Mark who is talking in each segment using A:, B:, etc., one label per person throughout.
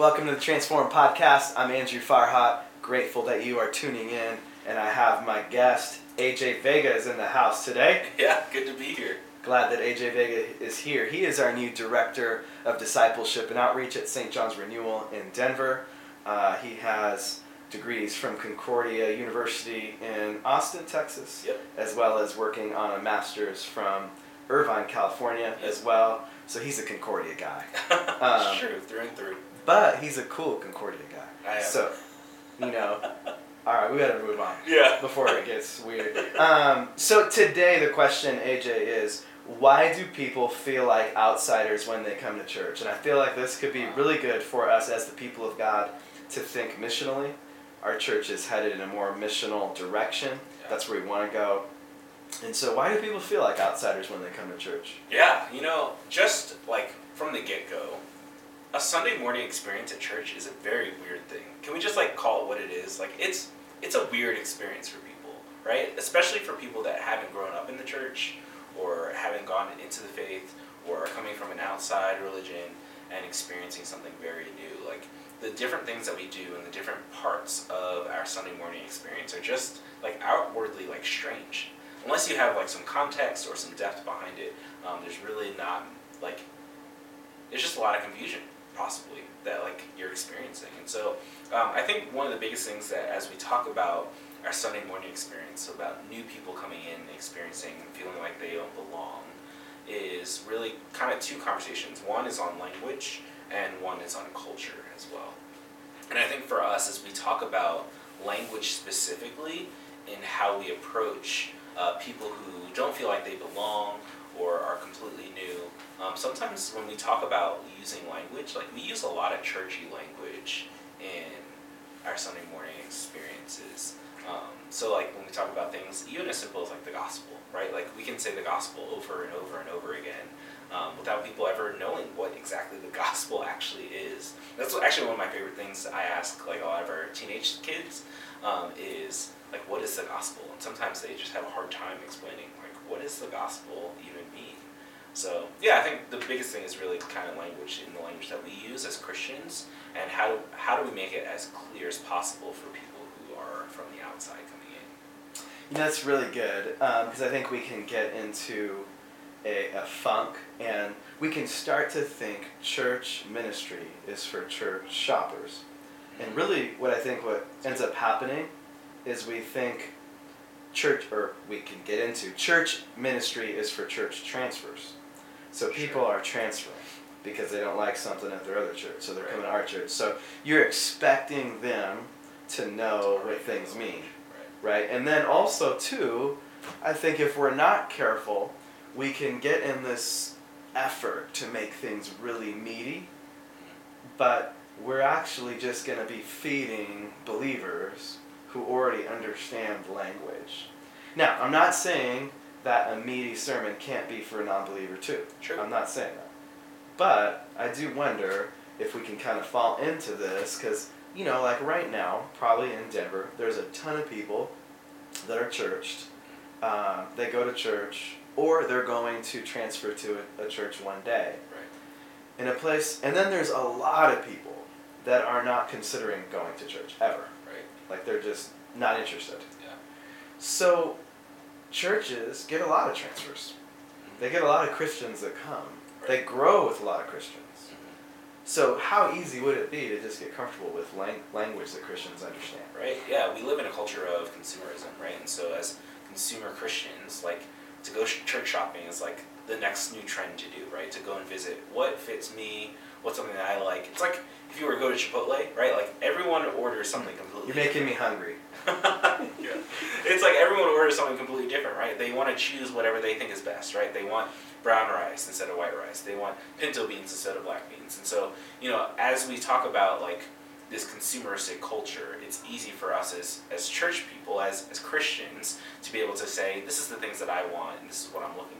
A: Welcome to the Transform Podcast. I'm Andrew Farhat. Grateful that you are tuning in, and I have my guest AJ Vega is in the house today.
B: Yeah, good to be here.
A: Glad that AJ Vega is here. He is our new director of discipleship and outreach at St. John's Renewal in Denver. Uh, he has degrees from Concordia University in Austin, Texas,
B: Yep.
A: as well as working on a master's from Irvine, California,
B: Yep.
A: as well. So he's a Concordia guy. Um,
B: True, through and through.
A: But he's a cool Concordia guy.
B: I am.
A: So, you know, all right, we gotta move on
B: Yeah.
A: before it gets weird. Um, so today the question, AJ, is why do people feel like outsiders when they come to church? And I feel like this could be really good for us as the people of God to think missionally. Our church is headed in a more missional direction. That's where we want to go. And so, why do people feel like outsiders when they come to church?
B: Yeah, you know, just like from the get go, a Sunday morning experience at church is a very weird thing. Can we just like call it what it is? Like it's it's a weird experience for people, right? Especially for people that haven't grown up in the church or haven't gone into the faith or are coming from an outside religion and experiencing something very new. Like the different things that we do and the different parts of our Sunday morning experience are just like outwardly like strange. Unless you have like some context or some depth behind it, um, there's really not like there's just a lot of confusion possibly that like you're experiencing. And so um, I think one of the biggest things that as we talk about our Sunday morning experience, about new people coming in, experiencing, and feeling like they don't belong, is really kind of two conversations. One is on language, and one is on culture as well. And I think for us, as we talk about language specifically in how we approach uh, people who don't feel like they belong or are completely new, um, sometimes when we talk about using language, like we use a lot of churchy language in our Sunday morning experiences. Um, so like when we talk about things, even as simple as like the gospel, right? Like we can say the gospel over and over and over again um, without people ever knowing what exactly the gospel actually is. That's actually one of my favorite things I ask like a lot of our teenage kids um, is like what is the gospel? And sometimes they just have a hard time explaining like what does the gospel even mean? So yeah, I think the biggest thing is really kind of language in the language that we use as Christians, and how do, how do we make it as clear as possible for people who are from the outside coming in?
A: You know, that's really good um, because I think we can get into a, a funk and we can start to think church ministry is for church shoppers. And mm-hmm. really, what I think what ends up happening is we think church, or we can get into church ministry is for church transfers. So people are transferring because they don't like something at their other church, so they're
B: Right.
A: coming to our church. So you're expecting them to know what things mean
B: Right.
A: right? And then also too, I think if we're not careful, we can get in this effort to make things really meaty, mm-hmm. but we're actually just going to be feeding believers who already understand language. Now, I'm not saying that a meaty sermon can't be for a non-believer too.
B: True.
A: I'm not saying that. But I do wonder if we can kind of fall into this because, you know, like right now, probably in Denver, there's a ton of people that are churched. Uh, they go to church or they're going to transfer to a, a church one day
B: Right.
A: in a place. And then there's a lot of people that are not considering going to church ever.
B: Right.
A: Like they're just not interested.
B: Yeah.
A: So churches get a lot of transfers. They get a lot of Christians that come. They grow with a lot of Christians.
B: Mhm.
A: So how easy would it be to just get comfortable with lang- language that Christians understand?
B: Right. Yeah, we live in a culture of consumerism, right? And so as consumer Christians, like to go sh- church shopping is like the next new trend to do, right? To go and visit what fits me, what's something that I like. It's like if you were to go to Chipotle, right? Like everyone orders something completely.
A: You're making me hungry.
B: yeah. It's like everyone orders something completely different, right? They want to choose whatever they think is best, right? They want brown rice instead of white rice. They want pinto beans instead of black beans. And so, you know, as we talk about like this consumeristic culture, it's easy for us as, as church people, as, as Christians, to be able to say, this is the things that I want and this is what I'm looking for.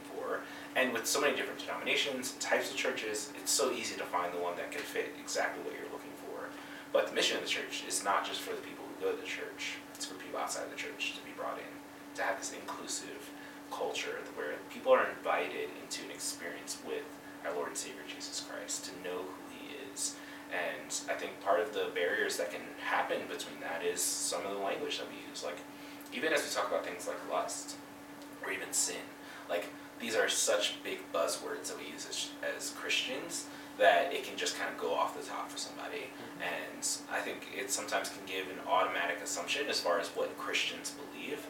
B: And with so many different denominations, and types of churches, it's so easy to find the one that can fit exactly what you're looking for. But the mission of the church is not just for the people who go to the church, it's for people outside of the church to be brought in, to have this inclusive culture where people are invited into an experience with our Lord and Savior Jesus Christ, to know who He is. And I think part of the barriers that can happen between that is some of the language that we use. Like, even as we talk about things like lust or even sin, like these are such big buzzwords that we use as, as Christians that it can just kind of go off the top for somebody. And I think it sometimes can give an automatic assumption as far as what Christians believe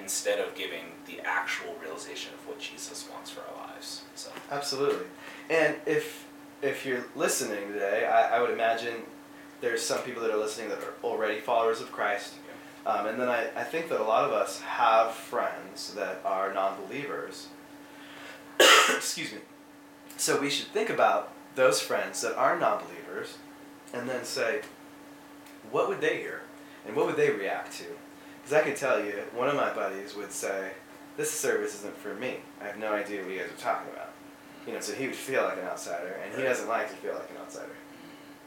B: instead of giving the actual realization of what Jesus wants for our lives. So
A: Absolutely. And if if you're listening today, I, I would imagine there's some people that are listening that are already followers of Christ. Um, and then I, I think that a lot of us have friends that are non believers. Excuse me. So we should think about those friends that are non believers and then say, what would they hear? And what would they react to? Because I can tell you, one of my buddies would say, this service isn't for me. I have no idea what you guys are talking about. You know, so he would feel like an outsider, and he doesn't like to feel like an outsider.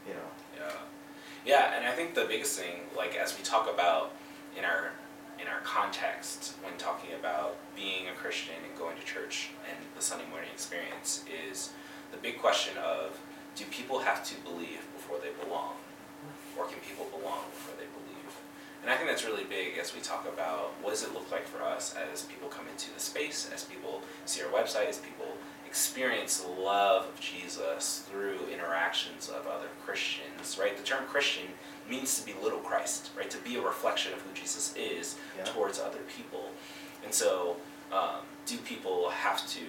A: You know.
B: Yeah, yeah, and I think the biggest thing, like as we talk about in our in our context when talking about being a Christian and going to church and the Sunday morning experience, is the big question of do people have to believe before they belong, or can people belong before they believe? And I think that's really big as we talk about what does it look like for us as people come into the space, as people see our website, as people experience the love of Jesus through interactions of other Christians, right? The term Christian means to be little Christ, right? To be a reflection of who Jesus is
A: Yeah.
B: towards other people. And so, um, do people have to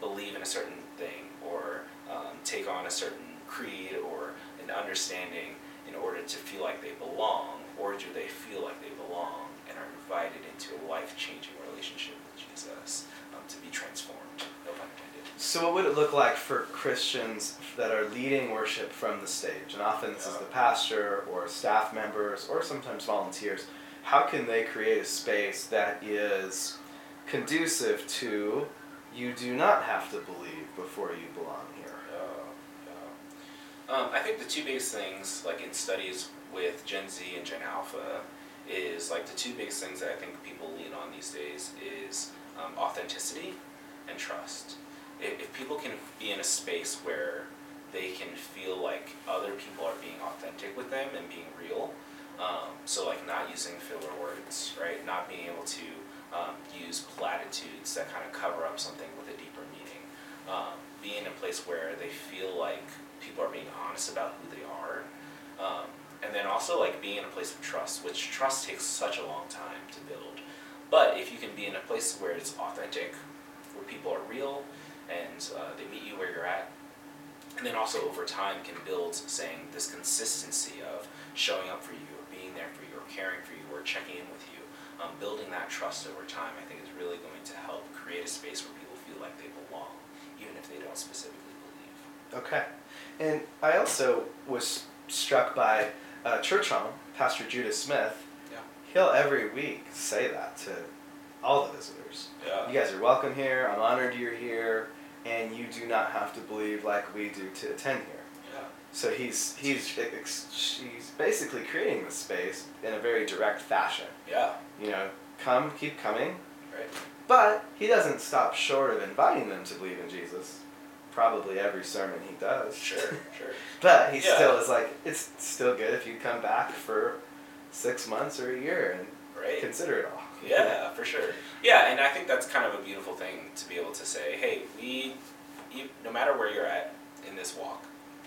B: believe in a certain thing or um, take on a certain creed or an understanding in order to feel like they belong? Or do they feel like they belong and are invited into a life changing relationship with Jesus um, to be transformed? No pun intended.
A: So, what would it look like for Christians that are leading worship from the stage? And often this is the pastor or staff members or sometimes volunteers. How can they create a space that is conducive to you do not have to believe before you belong here?
B: Yeah, yeah. Um, I think the two biggest things, like in studies with Gen Z and Gen Alpha, is like the two biggest things that I think people lean on these days is um, authenticity and trust. If, if people can be in a space where they can feel like other people are being authentic with them and being real, um, so like not using filler words, right? Not being able to um, use platitudes that kind of cover up something with a deeper meaning. Um, being in a place where they feel like people are being honest about who they are. Um, and then also like being in a place of trust, which trust takes such a long time to build. But if you can be in a place where it's authentic, where people are real, and uh, they meet you where you're at, and then also over time can build saying this consistency of showing up for you, or being there for you, or caring for you, or checking in with you, um, building that trust over time, I think is really going to help create a space where people feel like they belong, even if they don't specifically believe.
A: Okay. And I also was struck by uh, Churchome, Pastor Judah Smith.
B: Yeah.
A: He'll every week say that to all the visitors.
B: Yeah.
A: You guys are welcome here. I'm honored you're here, and you do not have to believe like we do to attend here.
B: Yeah.
A: So he's he's he's basically creating the space in a very direct fashion.
B: Yeah.
A: You know, come, keep coming,
B: Right.
A: but he doesn't stop short of inviting them to believe in Jesus. Probably every sermon he does.
B: Sure. Sure.
A: But he
B: Yeah.
A: still is like, it's still good if you come back for six months or a year and
B: Right.
A: consider it all.
B: Yeah, for sure. Yeah, and I think that's kind of a beautiful thing to be able to say, hey, we, you, no matter where you're at in this walk,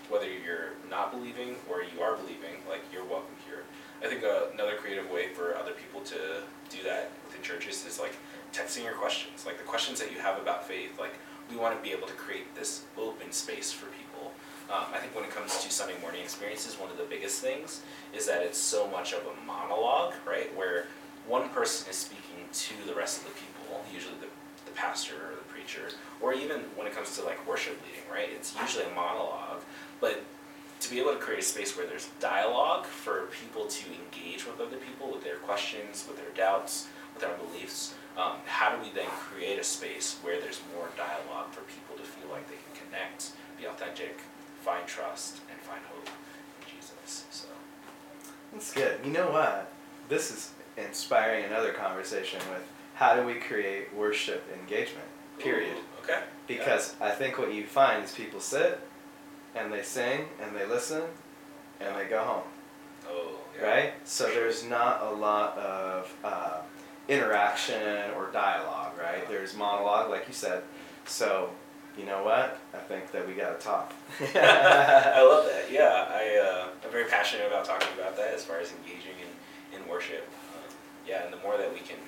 B: whether you're not believing or you are believing, like you're welcome here. I think uh, another creative way for other people to do that within churches is like texting your questions, like the questions that you have about faith. Like we want to be able to create this open space for people. Um, I think when it comes to Sunday morning experiences, one of the biggest things is that it's so much of a monologue, right? Where one person is speaking to the rest of the people, usually the, the pastor or the preacher, or even when it comes to like worship leading, right? It's usually a monologue, but to be able to create a space where there's dialogue for people to engage with other people with their questions, with their doubts, with their beliefs, um, how do we then create a space where there's more dialogue for people to feel like they can connect, be authentic, find trust, and find hope in Jesus? So,
A: That's good. You know what? This is inspiring another conversation with how do we create worship engagement, period.
B: Ooh, okay.
A: Because I think what you find is people sit and they sing and they listen and they go home.
B: Oh, yeah.
A: right? So there's not a lot of uh, interaction or dialogue, right? There's monologue, like you said. So, you know what? I think that we gotta talk.
B: I love that. Yeah, I, uh, I'm very passionate about talking about that as far as engaging in, in worship. Yeah, and the more that we can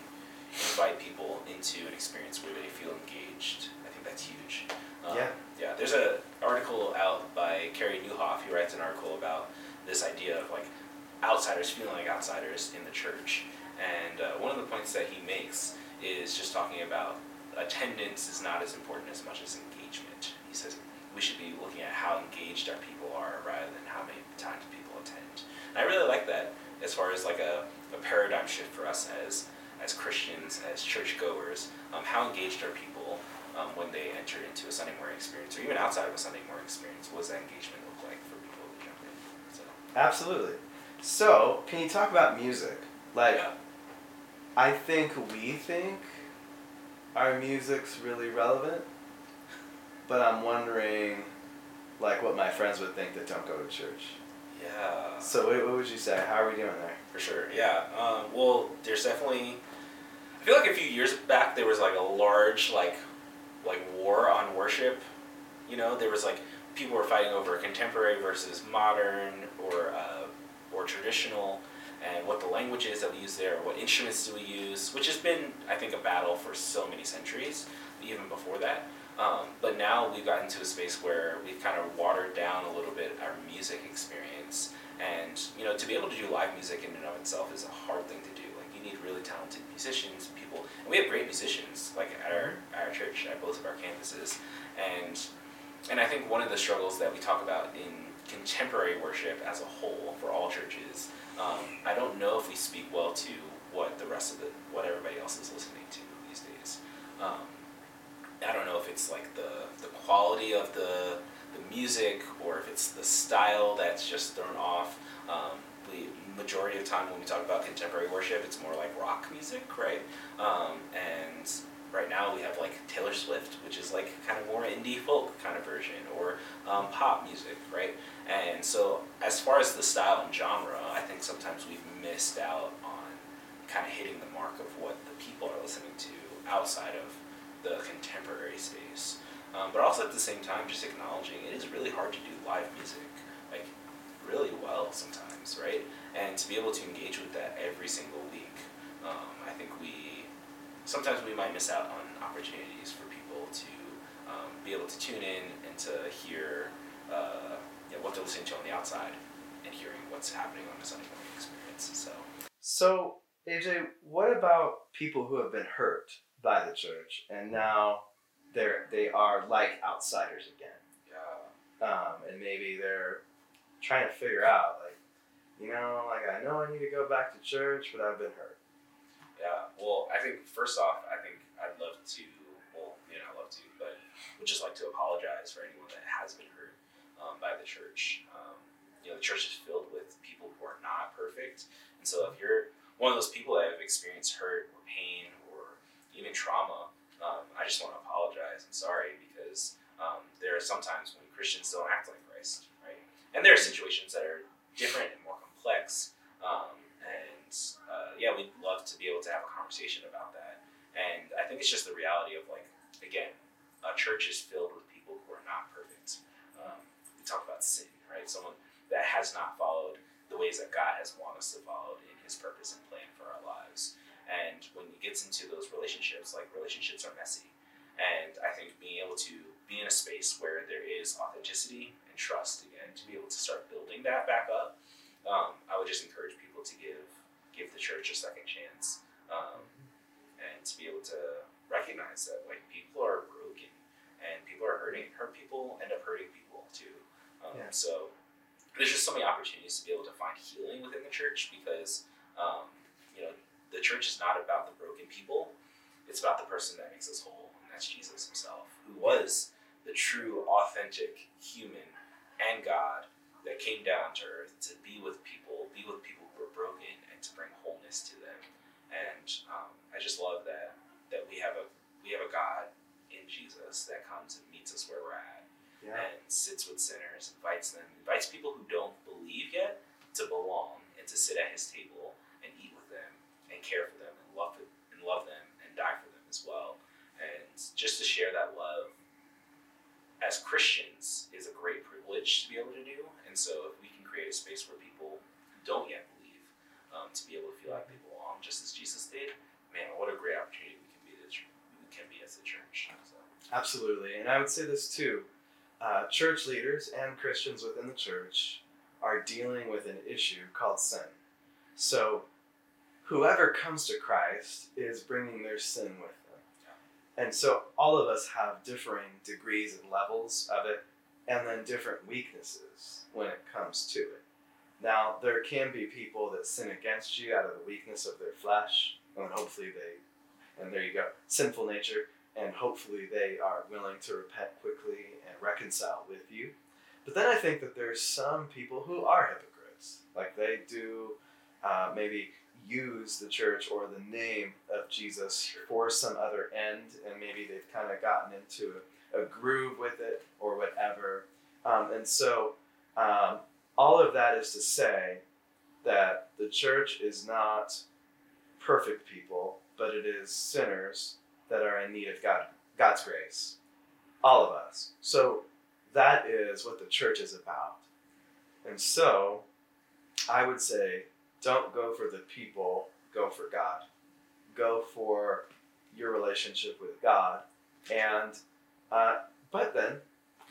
B: invite people into an experience where they feel engaged, I think that's huge. Um,
A: Yeah.
B: Yeah, there's a article out by Carey Nieuwhof He writes an article about this idea of like outsiders feeling like outsiders in the church. And uh, one of the points that he makes is just talking about attendance is not as important as much as engagement. He says we should be looking at how engaged our people are rather than how many times people attend. And I really like that as far as like a, a paradigm shift for us as as Christians, as churchgoers. Um, how engaged are people um, when they enter into a Sunday morning experience, or even outside of a Sunday morning experience? What does that engagement look like for people to jump in? So,
A: Absolutely. So, can you talk about music? Like,
B: yeah.
A: I think we think our music's really relevant, but I'm wondering, like, what my friends would think that don't go to church.
B: Yeah.
A: So, what, what would you say? How are we doing there?
B: For sure, yeah. Um, well, there's definitely. I feel like a few years back there was like a large like, like war on worship. You know, there was like people were fighting over contemporary versus modern or uh, or traditional, and what the language is that we use there, what instruments do we use, which has been I think a battle for so many centuries, even before that. Um, but now we've gotten to a space where we've kind of watered down a little bit our music experience and you know, to be able to do live music in and of itself is a hard thing to do. Like you need really talented musicians, people, and we have great musicians like at our our church, at both of our campuses, and and I think one of the struggles that we talk about in contemporary worship as a whole for all churches, um, I don't know if we speak well to what the rest of the what everybody else is listening to these days. Um, I don't know if it's like the the quality of the the music or if it's the style that's just thrown off. Um, the majority of time when we talk about contemporary worship, it's more like rock music, right? Um, and right now we have like Taylor Swift, which is like kind of more indie folk kind of version, or um, pop music, right? And so as far as the style and genre, I think sometimes we've missed out on kind of hitting the mark of what the people are listening to outside of the contemporary space. Um, but also at the same time, just acknowledging it is really hard to do live music, really well sometimes, right? And to be able to engage with that every single week, um, I think we sometimes we might miss out on opportunities for people to um, be able to tune in and to hear uh, you know, what they're listening to on the outside and hearing what's happening on the Sunday morning experience. So
A: So, AJ, what about people who have been hurt by the church and now they're they are like outsiders again?
B: yeah,
A: Um, and maybe they're trying to figure out, like, you know, like I know I need to go back to church, but I've been hurt.
B: Yeah, well, I think first off, I think I'd love to, well, you know, I love to, but would just like to apologize for anyone that has been hurt um, by the church. Um, you know, the church is filled with people who are not perfect, and so if you're one of those people that have experienced hurt or pain or even trauma, um, I just want to apologize and sorry because um, there are sometimes when Christians don't act like Christ? And there are situations that are different and more complex. Um, and uh, yeah, we'd love to be able to have a conversation about that. And I think it's just the reality of like, again, a church is filled with people who are not perfect. Um, we talk about sin, right? Someone that has not followed the ways that God has wanted us to follow in His purpose and plan for our lives. And when it gets into those relationships, like relationships are messy. And I think being able to be in a space where there is authenticity and trust again, to be able to start building that back up, um, I would just encourage people to give give the church a second chance, um, and to be able to recognize that like people are broken and people are hurting. Hurt people end up hurting people too. Um,
A: Yeah.
B: So there's just so many opportunities to be able to find healing within the church because um, you know the church is not about the broken people; it's about the person that makes us whole, and that's Jesus Himself, who was the true, authentic human and God that came down to earth to be with people, be with people who are broken, and to bring wholeness to them. And um, I just love that that we have a we have a God in Jesus that comes and meets us where we're at
A: Yeah.
B: and sits with sinners, invites them, invites people who don't believe yet to belong and to sit at his table and eat with them and care for them and love and love them and die for them as well. And just to share that love as Christians is a great privilege to be able to do. And so if we can create a space where people don't yet believe um, to be able to feel like they belong, just as Jesus did, man, what a great opportunity we can be. The we can be as a church. So.
A: Absolutely, and I would say this too: uh, church leaders and Christians within the church are dealing with an issue called sin. So, whoever comes to Christ is bringing their sin with them, and so all of us have differing degrees and levels of it, and then different weaknesses when it comes to it. Now, there can be people that sin against you out of the weakness of their flesh, and hopefully they, and there you go, sinful nature, and hopefully they are willing to repent quickly and reconcile with you. But then I think that there's some people who are hypocrites, like they do uh, maybe use the church or the name of Jesus for some other end, and maybe they've kind of gotten into a, a, groove with it or whatever. Um, and so, um, all of that is to say that the church is not perfect people, but it is sinners that are in need of God, God's grace. All of us. So that is what the church is about. And so I would say don't go for the people, go for God. Go for your relationship with God. And uh, but then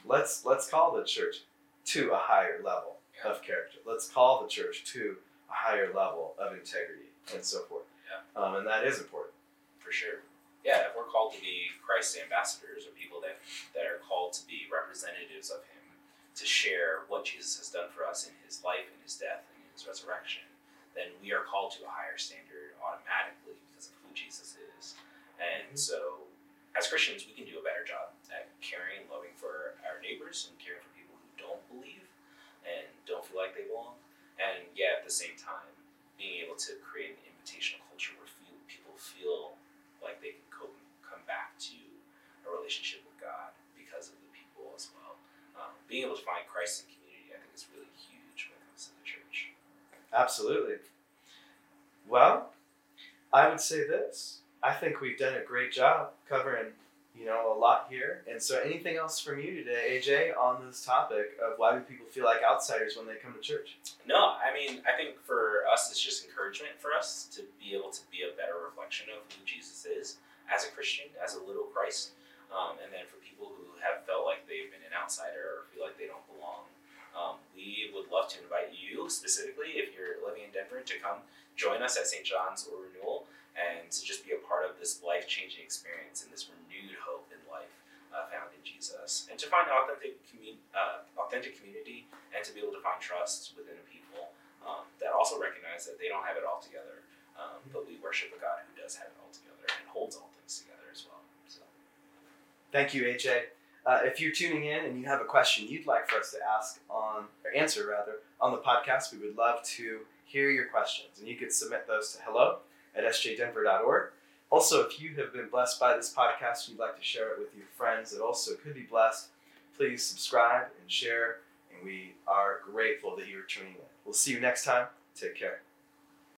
A: let's let's call the church to a higher level yeah. of character. Let's call the church to a higher level of integrity and so forth.
B: Yeah.
A: Um, and that is important.
B: For sure. Yeah, if we're called to be Christ's ambassadors or people that, that are called to be representatives of Him, to share what Jesus has done for us in His life, in His death, and in His resurrection, then we are called to a higher standard automatically because of who Jesus is. And mm-hmm. so, as Christians, we can do a better job at caring and loving for our neighbors and caring for people who don't believe and don't feel like they belong. And yet, at the same time, being able to create an invitational culture where feel, people feel like they can co- come back to a relationship with God because of the people as well. Um, being able to find Christ in community, I think, is really huge when it comes to the church.
A: Absolutely. Well, I would say this. I think we've done a great job covering, you know, a lot here. And so, anything else from you today, AJ, on this topic of why do people feel like outsiders when they come to church?
B: No, I mean, I think for us, it's just encouragement for us to be able to be a better reflection of who Jesus is as a Christian, as a little Christ. Um, and then for people who have felt like they've been an outsider or feel like they don't belong, um, we would love to invite you specifically, if you're living in Denver, to come join us at St. John's or Renewal and to just be a part of this life changing experience and this renewed hope in life uh, found in Jesus. And to find authentic, commun- uh, authentic community and to be able to find trust within a people um, that also recognize that they don't have it all together, um, but we worship a God who does have it all together and holds all things together as well. So.
A: Thank you, AJ. Uh, if you're tuning in and you have a question you'd like for us to ask on, or answer rather, on the podcast, we would love to hear your questions. And you could submit those to hello at sjdenver.org. Also, if you have been blessed by this podcast and you'd like to share it with your friends that also could be blessed, please subscribe and share. And we are grateful that you're tuning in. We'll see you next time. Take care.